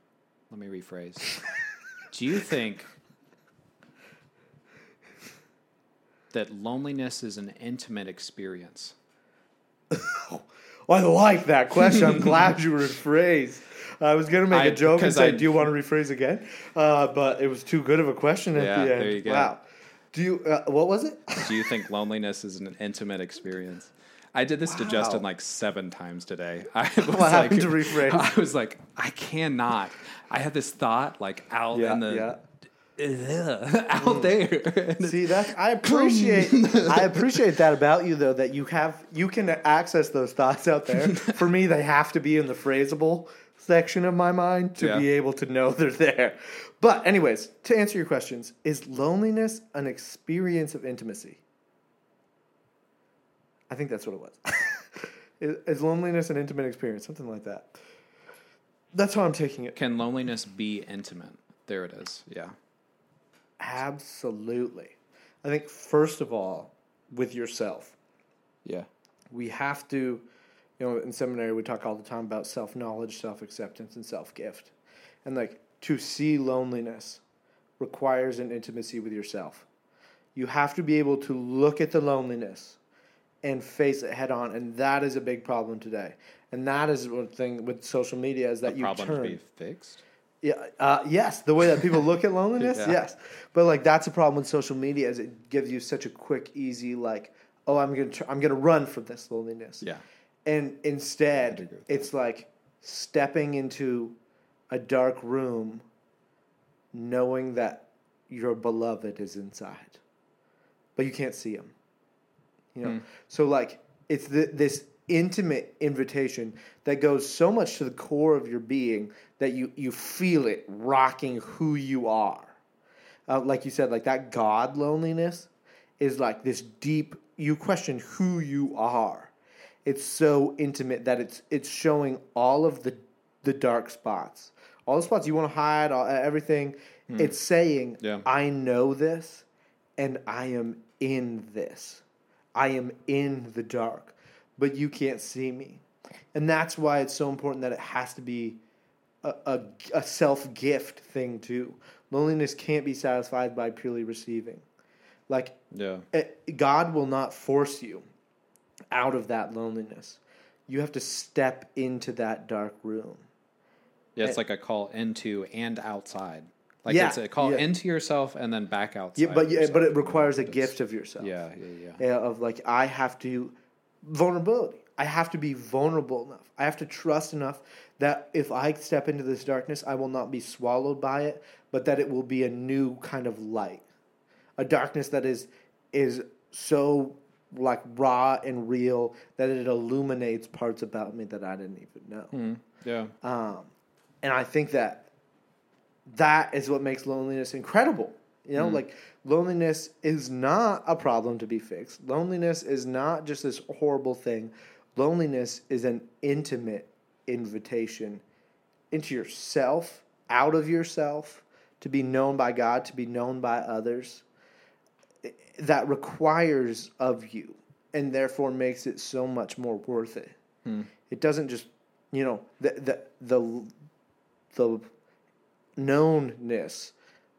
C: let me rephrase. do you think that loneliness is an intimate experience?
A: Well, I like that question. I'm glad you rephrased. I was gonna make
C: I-
A: a joke and say,
C: I-
A: "Do you want to rephrase again?" Uh, but it was too good of a question at
C: Yeah,
A: the end.
C: there you go.
A: Wow. Do you? Uh, what was it?
C: Do you think loneliness is an intimate experience? I did this to Justin like seven times today. I was
A: What
C: like,
A: to rephrase?
C: I was like, I cannot. I had this thought like out
A: Yeah,
C: in the
A: yeah.
C: Ugh, out mm. there.
A: See that I appreciate I appreciate that about you though that you have you can access those thoughts out there. For me, they have to be in the phrasable section of my mind to
C: Yeah.
A: be able to know they're there. But anyways, to answer your questions, is loneliness an experience of intimacy? I think that's what it was. is, is loneliness an intimate experience? Something like that. That's how I'm taking it.
C: Can loneliness be intimate? There it is. Yeah.
A: Absolutely. I think first of all, with yourself.
C: Yeah.
A: we have to, you know, in seminary we talk all the time about self knowledge, self acceptance, and self gift, and like to see loneliness requires an intimacy with yourself. You have to be able to look at the loneliness and face it head on, and that is a big problem today. And that is one thing with social media is that
C: The
A: you
C: problem
A: turn.
C: to be fixed.
A: Yeah, uh, yes, the way that people look at loneliness,
C: Yeah.
A: yes. But like that's a problem with social media is it gives you such a quick, easy like, oh, I'm gonna tr- I'm gonna run from this loneliness.
C: Yeah.
A: And instead, it's like stepping into a dark room, knowing that your beloved is inside, but you can't see him. You know,
C: Hmm.
A: so like it's the, this intimate invitation that goes so much to the core of your being that you you feel it rocking who you are. Uh, like you said, like that God loneliness is like this deep. You question who you are. It's so intimate that it's it's showing all of the the dark spots, all the spots you want to hide, all, everything. It's saying,
C: Yeah.
A: "I know this, and I am in this. I am in the dark, but you can't see me." And that's why it's so important that it has to be a, a, a self gift thing too. Loneliness can't be satisfied by purely receiving. Like
C: Yeah.
A: it, God will not force you out of that loneliness. You have to step into that dark room.
C: Yeah, it's eh. like a call into and outside. Like
A: Yeah,
C: it's a call
A: yeah.
C: into yourself and then back outside.
A: Yeah, but yeah, but it requires a gift of yourself.
C: Yeah, yeah, yeah.
A: Yeah, of like I have to vulnerability. I have to be vulnerable enough. I have to trust enough that if I step into this darkness, I will not be swallowed by it, but that it will be a new kind of light. A darkness that is is so like raw and real that it illuminates parts about me that I didn't even know.
C: Mm, yeah.
A: Um, and I think that that is what makes loneliness incredible. You know, hmm. like loneliness is not a problem to be fixed. Loneliness is not just this horrible thing. Loneliness is an intimate invitation into yourself, out of yourself, to be known by God, to be known by others. Eh, that requires of you, and therefore makes it so much more worth it. Hmm. It doesn't just, you know, the the the the knownness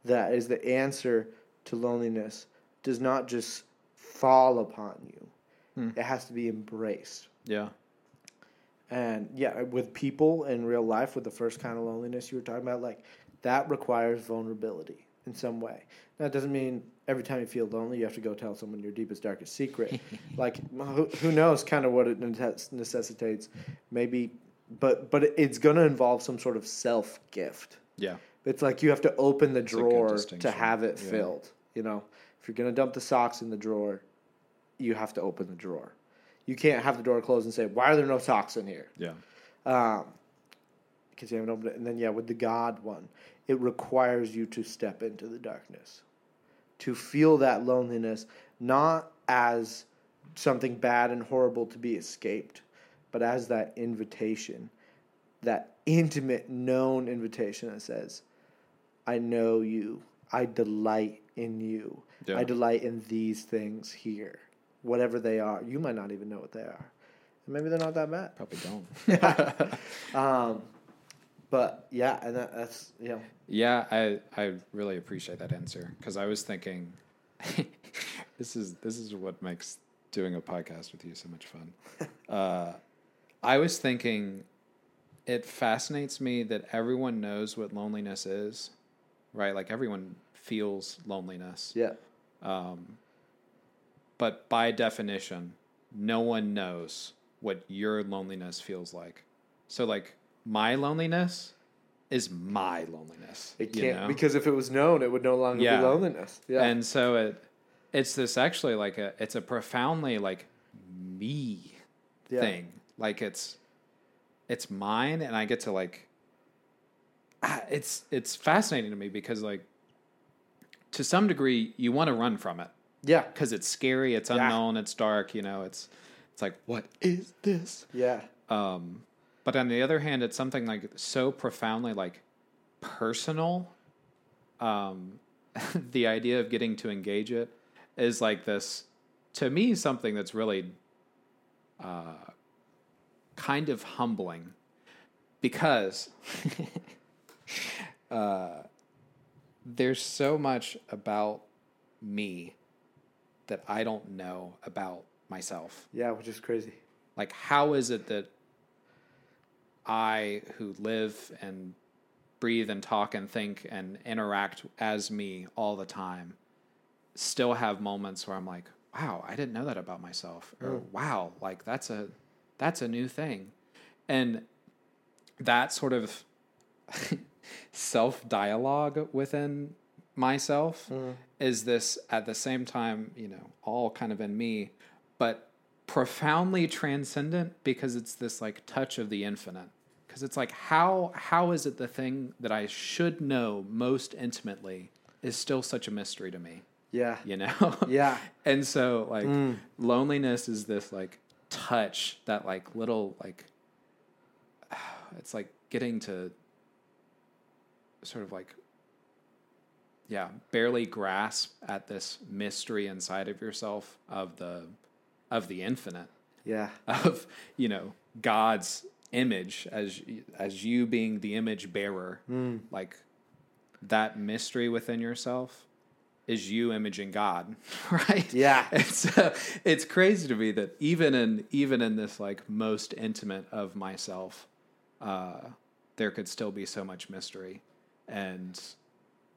A: that is the answer to loneliness does not just fall upon you. Hmm. It has to be embraced.
C: Yeah.
A: And yeah, with people in real life, with the first kind of loneliness you were talking about, like that requires vulnerability in some way. That doesn't mean every time you feel lonely, you have to go tell someone your deepest, darkest secret. like who, who knows, kind of what it necessitates. Maybe, but but it's going to involve some sort of self gift.
C: Yeah.
A: It's like you have to open the drawer to have it
C: Yeah.
A: filled. You know, if you're gonna dump the socks in the drawer, you have to open the drawer. You can't have the door closed and say, "Why are there no socks in here?"
C: Yeah.
A: Um, because you haven't opened it. And then yeah, with the God one, it requires you to step into the darkness, to feel that loneliness, not as something bad and horrible to be escaped, but as that invitation, that intimate, known invitation that says, I know you. I delight in you.
C: Yeah.
A: I delight in these things here, whatever they are. You might not even know what they are. And maybe they're not that bad.
C: Probably don't.
A: Um, but yeah, and that, that's know,
C: Yeah, I I really appreciate that answer because I was thinking, this is this is what makes doing a podcast with you so much fun. Uh, I was thinking, it fascinates me that everyone knows what loneliness is, right? Like everyone feels loneliness,
A: yeah, um,
C: but by definition, no one knows what your loneliness feels like. So, like my loneliness is my loneliness.
A: it can't
C: know?
A: because if it was known, it would no longer
C: Yeah.
A: be loneliness. Yeah,
C: And so it it's this actually like a it's a profoundly like me
A: Yeah.
C: thing. Like it's it's mine and I get to like it's it's fascinating to me because like to some degree you want to run from it
A: yeah,
C: because it's scary, it's
A: Yeah.
C: unknown, it's dark, you know, it's it's like what is this?
A: yeah,
C: Um, but on the other hand, it's something like so profoundly like personal. Um, the idea of getting to engage it is like this to me something that's really uh, kind of humbling because uh, there's so much about me that I don't know about myself.
A: Yeah, which is crazy.
C: like how is it that i who live and breathe and talk and think and interact as me all the time still have moments where i'm like wow i didn't know that about myself or wow like that's a that's a new thing. And that sort of self dialogue within myself mm-hmm. is this at the same time, you know, all kind of in me, but profoundly transcendent because it's this like touch of the infinite. Because it's like how how is it the thing that I should know most intimately is still such a mystery to me,
A: Yeah.
C: you know?
A: Yeah.
C: And so like mm. loneliness is this like touch that like little like it's like getting to sort of like yeah, barely grasp at this mystery inside of yourself of the of the infinite.
A: Yeah.
C: of you know God's image as as you being the image bearer. Like that mystery within yourself is you imaging God right?
A: Yeah.
C: it's uh, it's crazy to me that even in even in this like most intimate of myself uh there could still be so much mystery and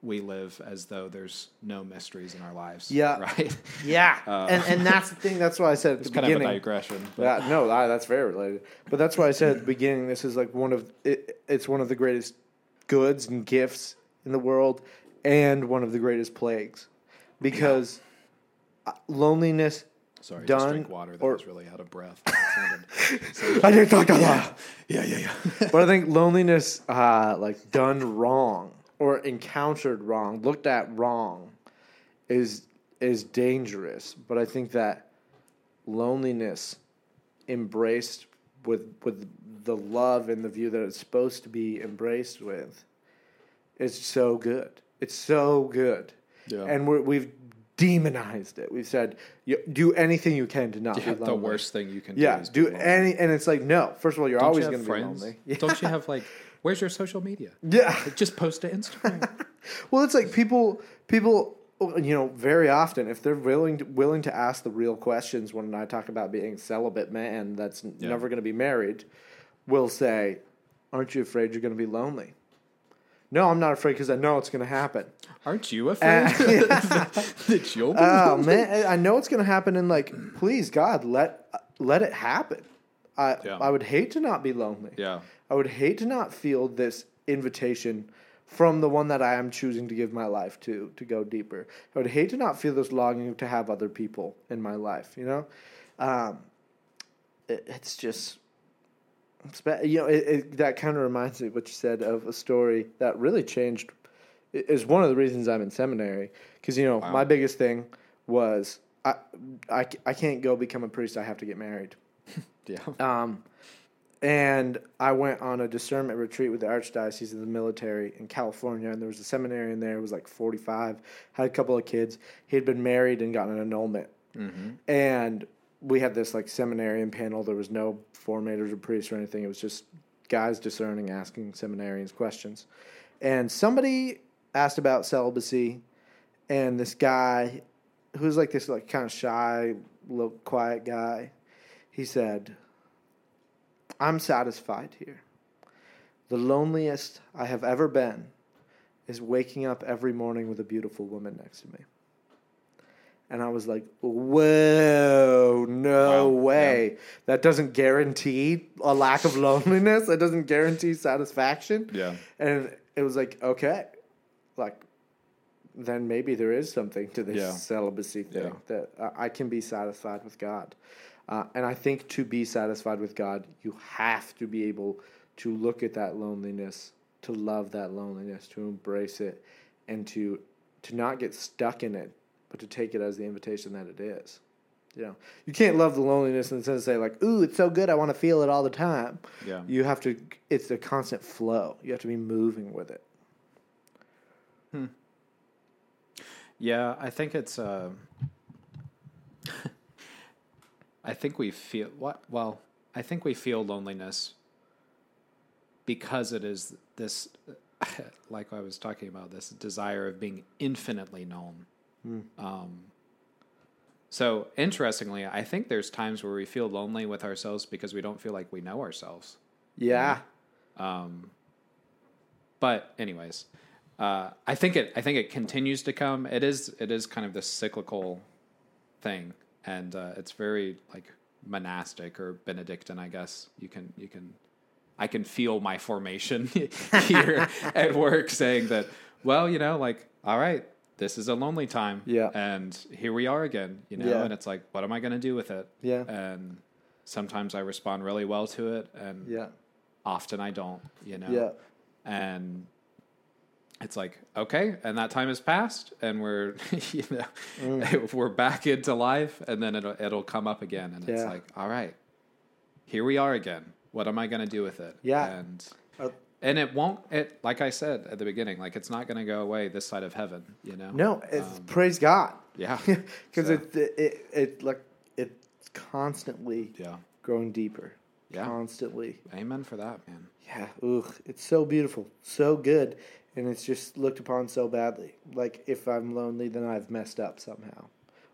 C: we live as though there's no mysteries in our lives
A: Yeah.
C: right
A: Yeah. and and that's the thing. That's why I said at
C: it's
A: the
C: kind of a
A: beginning.
C: digression but
A: Yeah, no, I, that's very related. But that's why I said at the beginning, this is like one of it, it's one of the greatest goods and gifts in the world, and one of the greatest plagues, because uh loneliness.
C: Sorry,
A: done
C: just drink water that
A: or-
C: was really out of breath.
A: I didn't talk a lot.
C: yeah, yeah, yeah.
A: But I think loneliness, uh, like done wrong or encountered wrong, looked at wrong, is is dangerous. But I think that loneliness, embraced with with the love and the view that it's supposed to be embraced with, is so good. It's so good,
C: Yeah.
A: and we're, we've demonized it. We've said, "You- do anything you can to not
C: Yeah,
A: be
C: the worst thing you can
A: Yeah,
C: do is
A: do any, and it's like no. First of all, you're
C: Don't
A: always
C: you
A: going to be lonely. Yeah.
C: Don't you have like, where's your social media?
A: Yeah.
C: Just post to Instagram.
A: Well, it's like people, people, you know, very often if they're willing to, willing to ask the real questions when I talk about being a celibate man that's
C: Yeah.
A: never going to be married, will say, "Aren't you afraid you're going to be lonely?" No, I'm not afraid because I know it's going to happen.
C: Aren't you afraid that you'll be
A: Oh man, I know it's going to happen, and like, please God, let let it happen. I
C: Yeah.
A: I would hate to not be lonely.
C: Yeah.
A: I would hate to not feel this invitation from the one that I am choosing to give my life to to go deeper. I would hate to not feel this longing to have other people in my life. You know, um, it, it's just. You know, it, it, that kind of reminds me of what you said of a story that really changed. Is one of the reasons I'm in seminary because you know
C: Wow.
A: my biggest thing was I, I I can't go become a priest. I have to get married.
C: Yeah.
A: Um, and I went on a discernment retreat with the Archdiocese of the military in California, and there was a seminarian there. It was like 45, had a couple of kids. He had been married and gotten an annulment. And we had this like seminarian panel. There was no formators or priests or anything. It was just guys discerning, asking seminarians questions. And somebody asked about celibacy, and this guy, who's like this like kind of shy, little quiet guy, he said, I'm satisfied here. The loneliest I have ever been is waking up every morning with a beautiful woman next to me. And I was like, whoa, no
C: Wow,
A: way. That doesn't guarantee a lack of loneliness. That doesn't guarantee satisfaction.
C: Yeah.
A: And it was like, okay, like, then maybe there is something to this
C: Yeah.
A: celibacy thing
C: Yeah.
A: that I I can be satisfied with God. Uh, and I think to be satisfied with God, you have to be able to look at that loneliness, to love that loneliness, to embrace it, and to to not get stuck in it, but to take it as the invitation that it is. You know, you can't love the loneliness in the sense of say like, "Ooh, it's so good, I want to feel it all the time."
C: Yeah.
A: You have to. It's a constant flow. You have to be moving with it. Hmm.
C: Yeah, I think it's. Uh, I think we feel what? Well, I think we feel loneliness because it is this, like I was talking about, this desire of being infinitely known. Um, so interestingly, I think there's times where we feel lonely with ourselves because we don't feel like we know ourselves.
A: Yeah.
C: but anyways, uh, I think it I think it continues to come. It is it is kind of this cyclical thing, and uh, it's very like monastic or Benedictine, I guess. You can you can I can feel my formation here at work saying that. Well, you know, like all right, this is a lonely time.
A: Yeah.
C: And here we are again, you know,
A: Yeah.
C: and it's like, what am I going to do with it?
A: Yeah.
C: And sometimes I respond really well to it, and
A: Yeah.
C: often I don't, you know.
A: Yeah.
C: And it's like, okay, and that time has passed, and we're, you know,
A: Mm.
C: we're back into life, and then it'll it'll come up again, and it's like, all right, here we are again. What am I going to do with it?
A: Yeah.
C: And
A: Uh,
C: and it won't. It like I said at the beginning, like it's not going to go away this side of heaven. You know.
A: No, it's,
C: Um,
A: praise God.
C: Yeah.
A: Because
C: So,
A: it, it, it, it, like, it's constantly
C: Yeah.
A: growing deeper.
C: Yeah.
A: Constantly.
C: Amen for that, man.
A: Yeah, ugh, it's so beautiful, so good, and it's just looked upon so badly. Like if I'm lonely, then I've messed up somehow,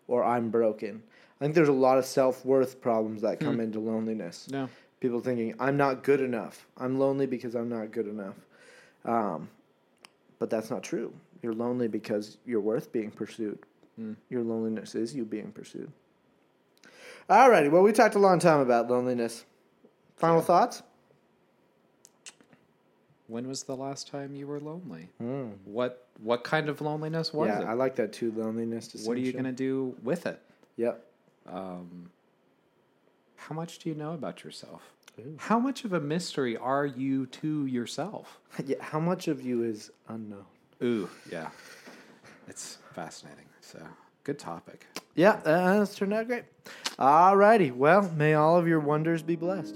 A: or I'm broken. I think there's a lot of self worth problems that come into loneliness.
C: No.
A: People thinking I'm not good enough. I'm lonely because I'm not good enough. Um, but that's not true. You're lonely because you're worth being pursued. Your loneliness is you being pursued. Alrighty, well, we talked a long time about loneliness. Final thoughts?
C: When was the last time you were lonely? What What kind of loneliness was it?
A: yeah,
C: it?
A: I like that too. Loneliness.
C: what are you going to do with it?
A: Yep.
C: Um, how much do you know about yourself? How much of a mystery are you to yourself?
A: Yeah. How much of you is unknown?
C: Ooh, yeah. It's fascinating. So, good topic.
A: Yeah, uh, that's turned out great. All righty. Well, may all of your wonders be blessed.